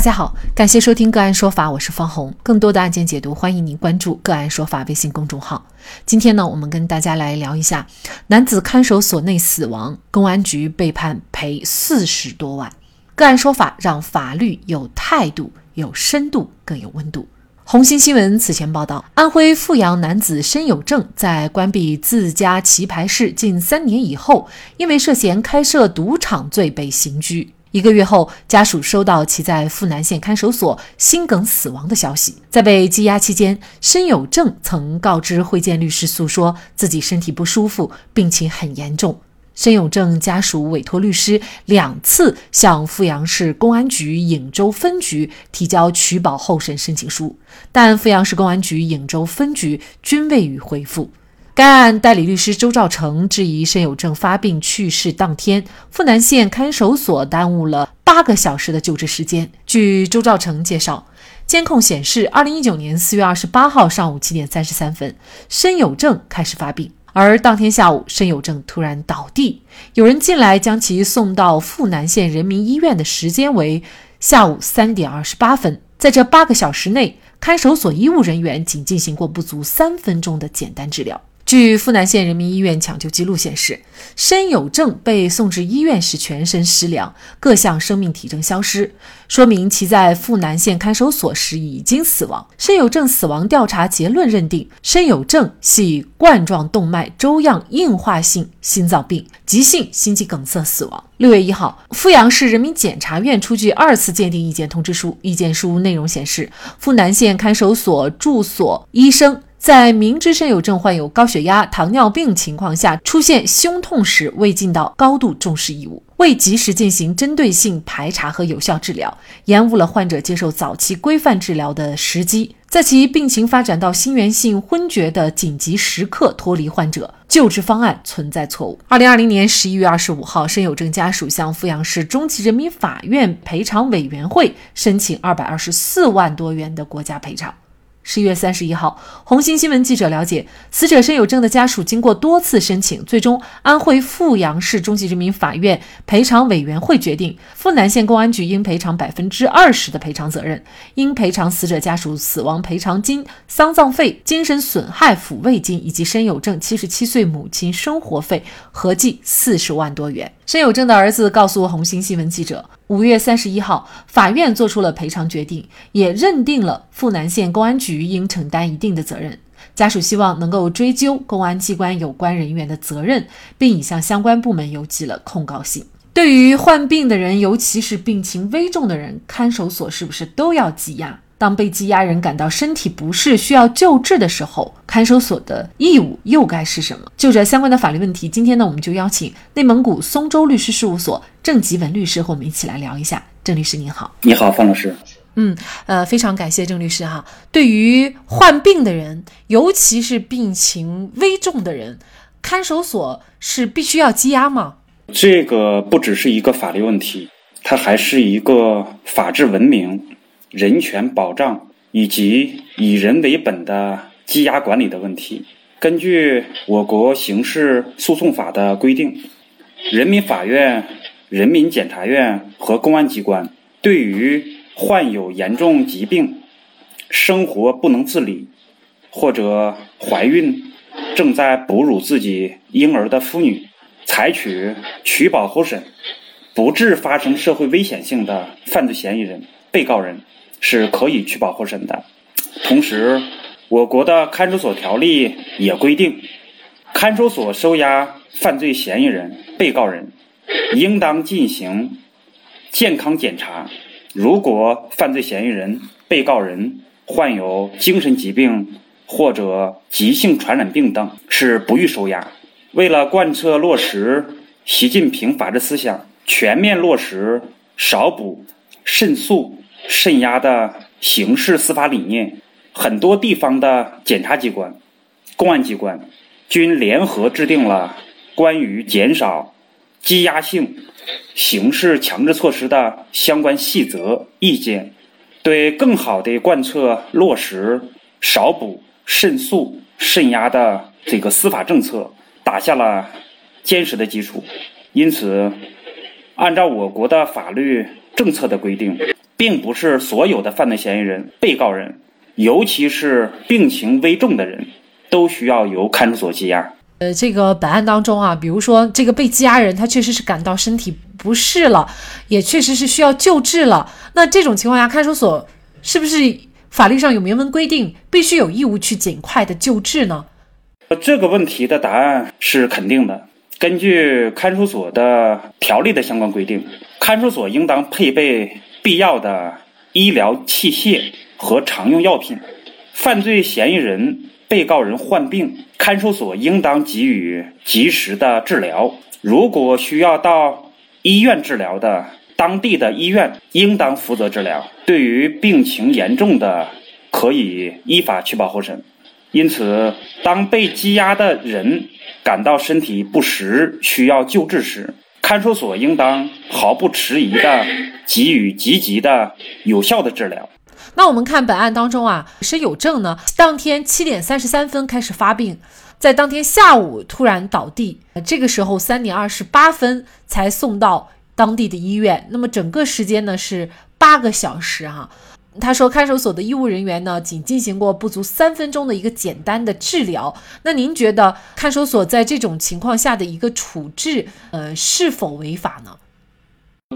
大家好，感谢收听个案说法，我是方红。更多的案件解读，欢迎您关注个案说法微信公众号。今天呢，我们跟大家来聊一下男子看守所内死亡，公安局被判赔四十多万。个案说法让法律有态度、有深度、更有温度。红星新闻此前报道，安徽阜阳男子申有正在关闭自家棋牌室近三年以后，因为涉嫌开设赌场罪被刑拘。一个月后，家属收到其在富南县看守所心梗死亡的消息。在被羁押期间，申有正曾告知会见律师，诉说自己身体不舒服，病情很严重。申有正家属委托律师两次向阜阳市公安局颍州分局提交取保候审申请书，但阜阳市公安局颍州分局均未予回复。该案代理律师周兆成质疑申有正发病去世当天，富南县看守所耽误了八个小时的救治时间。据周兆成介绍，监控显示，二零一九年四月二十八号上午七点三十三分，申有正开始发病，而当天下午，申有正突然倒地，有人进来将其送到富南县人民医院的时间为下午三点二十八分，在这八个小时内，看守所医务人员仅进行过不足三分钟的简单治疗。据富南县人民医院抢救记录显示，申有正被送至医院时全身湿凉，各项生命体征消失，说明其在富南县看守所时已经死亡。申有正死亡调查结论认定，申有正系冠状动脉粥样硬化性心脏病急性心肌梗塞死亡。六月一号，阜阳市人民检察院出具二次鉴定意见通知书，意见书内容显示，富南县看守所住所医生。在明知申有正患有高血压、糖尿病情况下，出现胸痛时，未尽到高度重视义务，未及时进行针对性排查和有效治疗，延误了患者接受早期规范治疗的时机，在其病情发展到心源性昏厥的紧急时刻脱离患者，救治方案存在错误。二零二零年十一月二十五号，申有正家属向阜阳市中级人民法院赔偿委员会申请二百二十四万多元的国家赔偿。十一月三十一号，红星新闻记者了解，死者申有正的家属经过多次申请，最终安徽阜阳市中级人民法院赔偿委员会决定，阜南县公安局应赔偿百分之二十的赔偿责任，应赔偿死者家属死亡赔偿金、丧葬费、精神损害抚慰金以及申有正七十七岁母亲生活费，合计四十万多元。申有正的儿子告诉红星新闻记者。五月三十一号，法院作出了赔偿决定，也认定了富南县公安局应承担一定的责任。家属希望能够追究公安机关有关人员的责任，并已向相关部门邮寄了控告信。对于患病的人，尤其是病情危重的人，看守所是不是都要羁押？当被羁押人感到身体不适需要救治的时候，看守所的义务又该是什么？就这相关的法律问题，今天呢，我们就邀请内蒙古松州律师事务所郑吉文律师和我们一起来聊一下。郑律师您好，你好，方老师。嗯，呃，非常感谢郑律师哈。对于患病的人，尤其是病情危重的人，看守所是必须要羁押吗？这个不只是一个法律问题，它还是一个法治文明。人权保障以及以人为本的羁押管理的问题。根据我国刑事诉讼法的规定，人民法院、人民检察院和公安机关对于患有严重疾病、生活不能自理或者怀孕、正在哺乳自己婴儿的妇女，采取取保候审，不致发生社会危险性的犯罪嫌疑人、被告人。是可以取保候审的。同时，我国的看守所条例也规定，看守所收押犯罪嫌疑人、被告人，应当进行健康检查。如果犯罪嫌疑人、被告人患有精神疾病或者急性传染病等，是不予收押。为了贯彻落实习近平法治思想，全面落实少捕慎诉。镇压的刑事司法理念，很多地方的检察机关、公安机关均联合制定了关于减少羁押性刑事强制措施的相关细则意见，对更好的贯彻落实少捕慎诉慎压的这个司法政策打下了坚实的基础。因此，按照我国的法律政策的规定，并不是所有的犯罪嫌疑人、被告人，尤其是病情危重的人，都需要由看守所羁押。呃，这个本案当中啊，比如说这个被羁押人，他确实是感到身体不适了，也确实是需要救治了。那这种情况下，看守所是不是法律上有明文规定，必须有义务去尽快的救治呢？这个问题的答案是肯定的。根据看守所的条例的相关规定，看守所应当配备必要的医疗器械和常用药品。犯罪嫌疑人。被告人患病，看守所应当给予及时的治疗。如果需要到医院治疗的，当地的医院应当负责治疗。对于病情严重的，可以依法取保候审。因此，当被羁押的人感到身体不适、需要救治时，看守所应当毫不迟疑地给予积极的、有效的治疗。那我们看本案当中啊，申有正呢，当天七点三十三分开始发病，在当天下午突然倒地，这个时候三点二十八分才送到当地的医院。那么整个时间呢是八个小时哈。他说，看守所的医务人员呢，仅进行过不足三分钟的一个简单的治疗。那您觉得看守所在这种情况下的一个处置，呃，是否违法呢？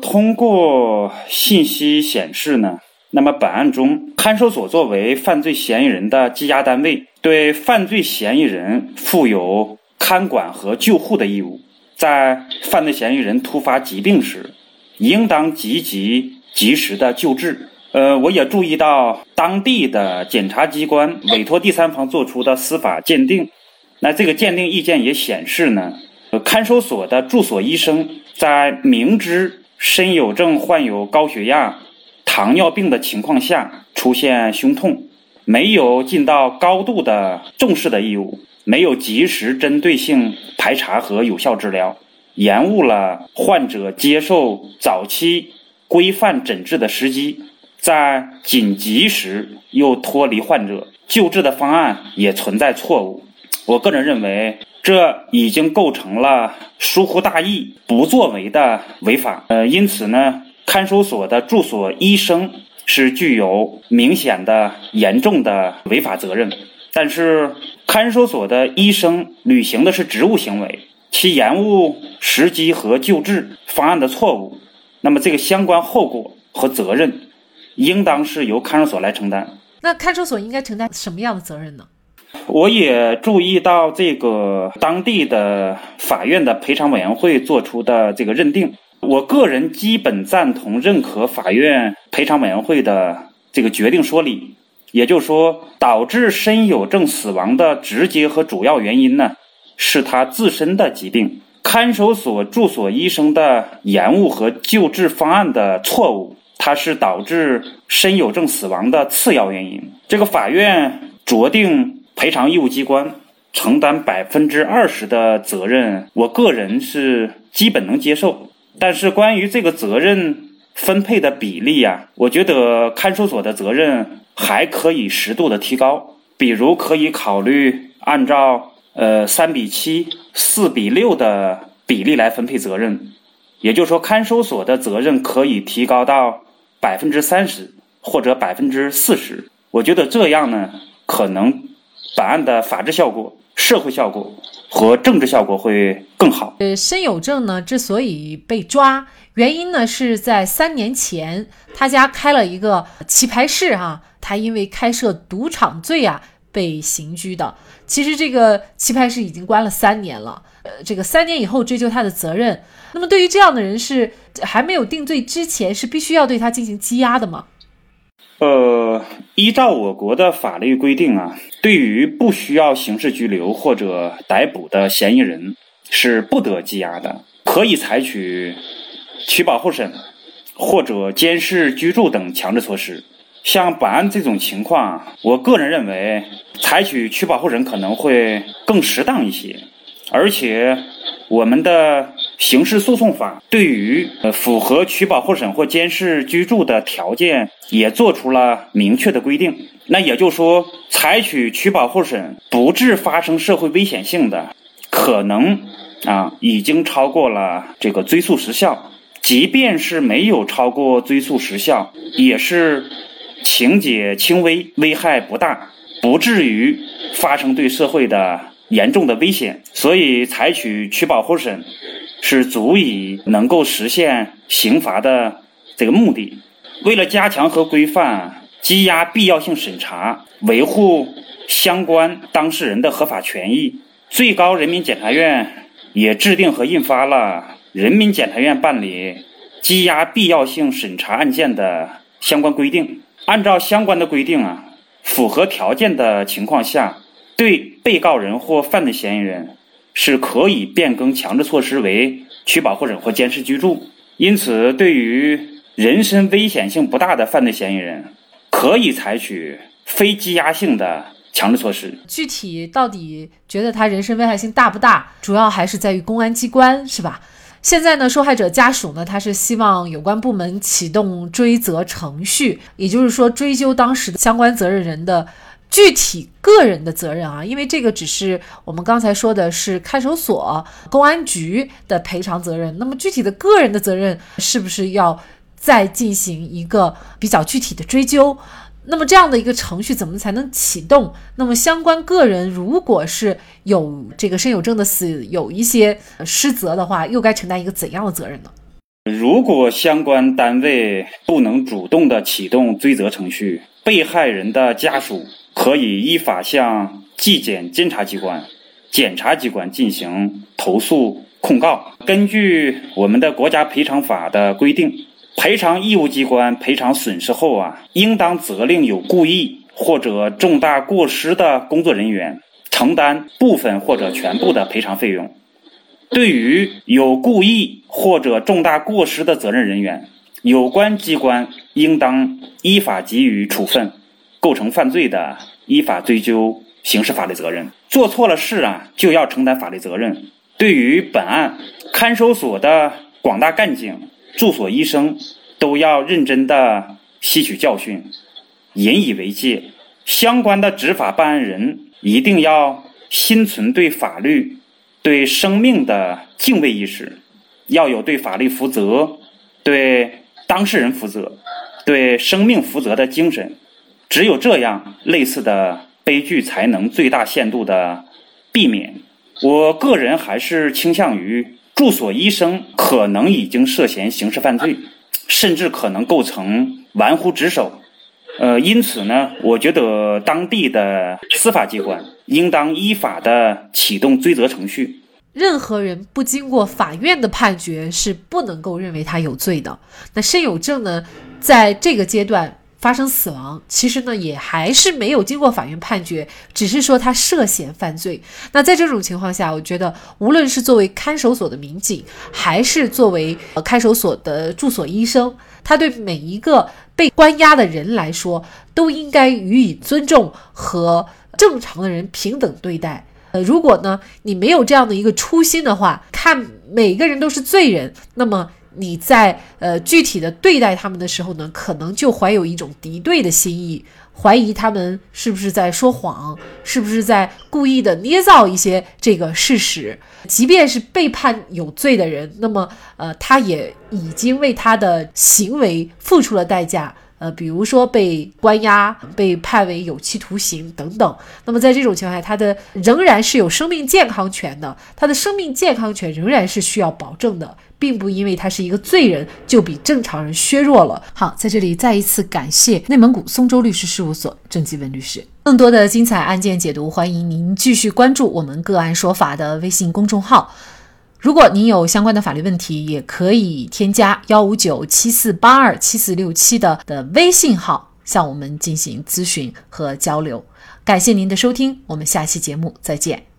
通过信息显示呢。那么，本案中，看守所作为犯罪嫌疑人的羁押单位，对犯罪嫌疑人负有看管和救护的义务。在犯罪嫌疑人突发疾病时，应当积极及时的救治。呃，我也注意到当地的检察机关委托第三方做出的司法鉴定，那这个鉴定意见也显示呢，看守所的住所医生在明知申有正患有高血压。糖尿病的情况下出现胸痛，没有尽到高度的重视的义务，没有及时针对性排查和有效治疗，延误了患者接受早期规范诊治的时机，在紧急时又脱离患者，救治的方案也存在错误。我个人认为，这已经构成了疏忽大意、不作为的违法。呃，因此呢。看守所的住所医生是具有明显的、严重的违法责任，但是看守所的医生履行的是职务行为，其延误时机和救治方案的错误，那么这个相关后果和责任，应当是由看守所来承担。那看守所应该承担什么样的责任呢？我也注意到这个当地的法院的赔偿委员会做出的这个认定。我个人基本赞同认可法院赔偿委员会的这个决定说理，也就是说，导致申有正死亡的直接和主要原因呢，是他自身的疾病。看守所住所医生的延误和救治方案的错误，它是导致申有正死亡的次要原因。这个法院酌定赔偿义务机关承担百分之二十的责任，我个人是基本能接受。但是关于这个责任分配的比例呀，我觉得看守所的责任还可以适度的提高，比如可以考虑按照呃三比七、四比六的比例来分配责任，也就是说看守所的责任可以提高到百分之三十或者百分之四十。我觉得这样呢，可能本案的法治效果、社会效果。和政治效果会更好。呃，申有正呢之所以被抓，原因呢是在三年前他家开了一个棋牌室哈，他因为开设赌场罪啊被刑拘的。其实这个棋牌室已经关了三年了，呃，这个三年以后追究他的责任。那么对于这样的人是还没有定罪之前是必须要对他进行羁押的吗？呃，依照我国的法律规定啊，对于不需要刑事拘留或者逮捕的嫌疑人，是不得羁押的，可以采取取保候审或者监视居住等强制措施。像本案这种情况，我个人认为采取取保候审可能会更适当一些，而且。我们的刑事诉讼法对于呃符合取保候审或监视居住的条件也做出了明确的规定。那也就是说，采取取保候审不致发生社会危险性的，可能啊已经超过了这个追诉时效，即便是没有超过追诉时效，也是情节轻微，危害不大，不至于发生对社会的严重的危险。所以，采取取保候审是足以能够实现刑罚的这个目的。为了加强和规范羁押必要性审查，维护相关当事人的合法权益，最高人民检察院也制定和印发了。人民检察院办理羁押必要性审查案件的相关规定，按照相关的规定啊，符合条件的情况下，对被告人或犯罪嫌疑人是可以变更强制措施为取保候审或监视居住。因此，对于人身危险性不大的犯罪嫌疑人，可以采取非羁押性的强制措施。具体到底觉得他人身危害性大不大，主要还是在于公安机关，是吧？现在呢，受害者家属呢，他是希望有关部门启动追责程序，也就是说追究当时的相关责任人的具体个人的责任啊，因为这个只是我们刚才说的是看守所、公安局的赔偿责任，那么具体的个人的责任是不是要再进行一个比较具体的追究？那么这样的一个程序怎么才能启动？那么相关个人如果是有这个身有证的死有一些失责的话，又该承担一个怎样的责任呢？如果相关单位不能主动的启动追责程序，被害人的家属可以依法向纪检监察机关、检察机关进行投诉控告。根据我们的国家赔偿法的规定。赔偿义务机关赔偿损失后啊，应当责令有故意或者重大过失的工作人员承担部分或者全部的赔偿费用。对于有故意或者重大过失的责任人员，有关机关应当依法给予处分，构成犯罪的，依法追究刑事法律责任。做错了事啊，就要承担法律责任。对于本案，看守所的广大干警。住所医生都要认真的吸取教训，引以为戒。相关的执法办案人一定要心存对法律、对生命的敬畏意识，要有对法律负责、对当事人负责、对生命负责的精神。只有这样，类似的悲剧才能最大限度的避免。我个人还是倾向于。住所医生可能已经涉嫌刑事犯罪，甚至可能构成玩忽职守。呃，因此呢，我觉得当地的司法机关应当依法的启动追责程序。任何人不经过法院的判决是不能够认为他有罪的。那申有证呢，在这个阶段。发生死亡，其实呢也还是没有经过法院判决，只是说他涉嫌犯罪。那在这种情况下，我觉得无论是作为看守所的民警，还是作为看守所的住所医生，他对每一个被关押的人来说，都应该予以尊重和正常的人平等对待。呃，如果呢你没有这样的一个初心的话，看每个人都是罪人，那么。你在呃具体的对待他们的时候呢，可能就怀有一种敌对的心意，怀疑他们是不是在说谎，是不是在故意的捏造一些这个事实。即便是被判有罪的人，那么呃他也已经为他的行为付出了代价。呃，比如说被关押、被判为有期徒刑等等。那么在这种情况下，他的仍然是有生命健康权的，他的生命健康权仍然是需要保证的。并不因为他是一个罪人就比正常人削弱了。好，在这里再一次感谢内蒙古松州律师事务所郑继文律师。更多的精彩案件解读，欢迎您继续关注我们“个案说法”的微信公众号。如果您有相关的法律问题，也可以添加幺五九七四八二七四六七的的微信号向我们进行咨询和交流。感谢您的收听，我们下期节目再见。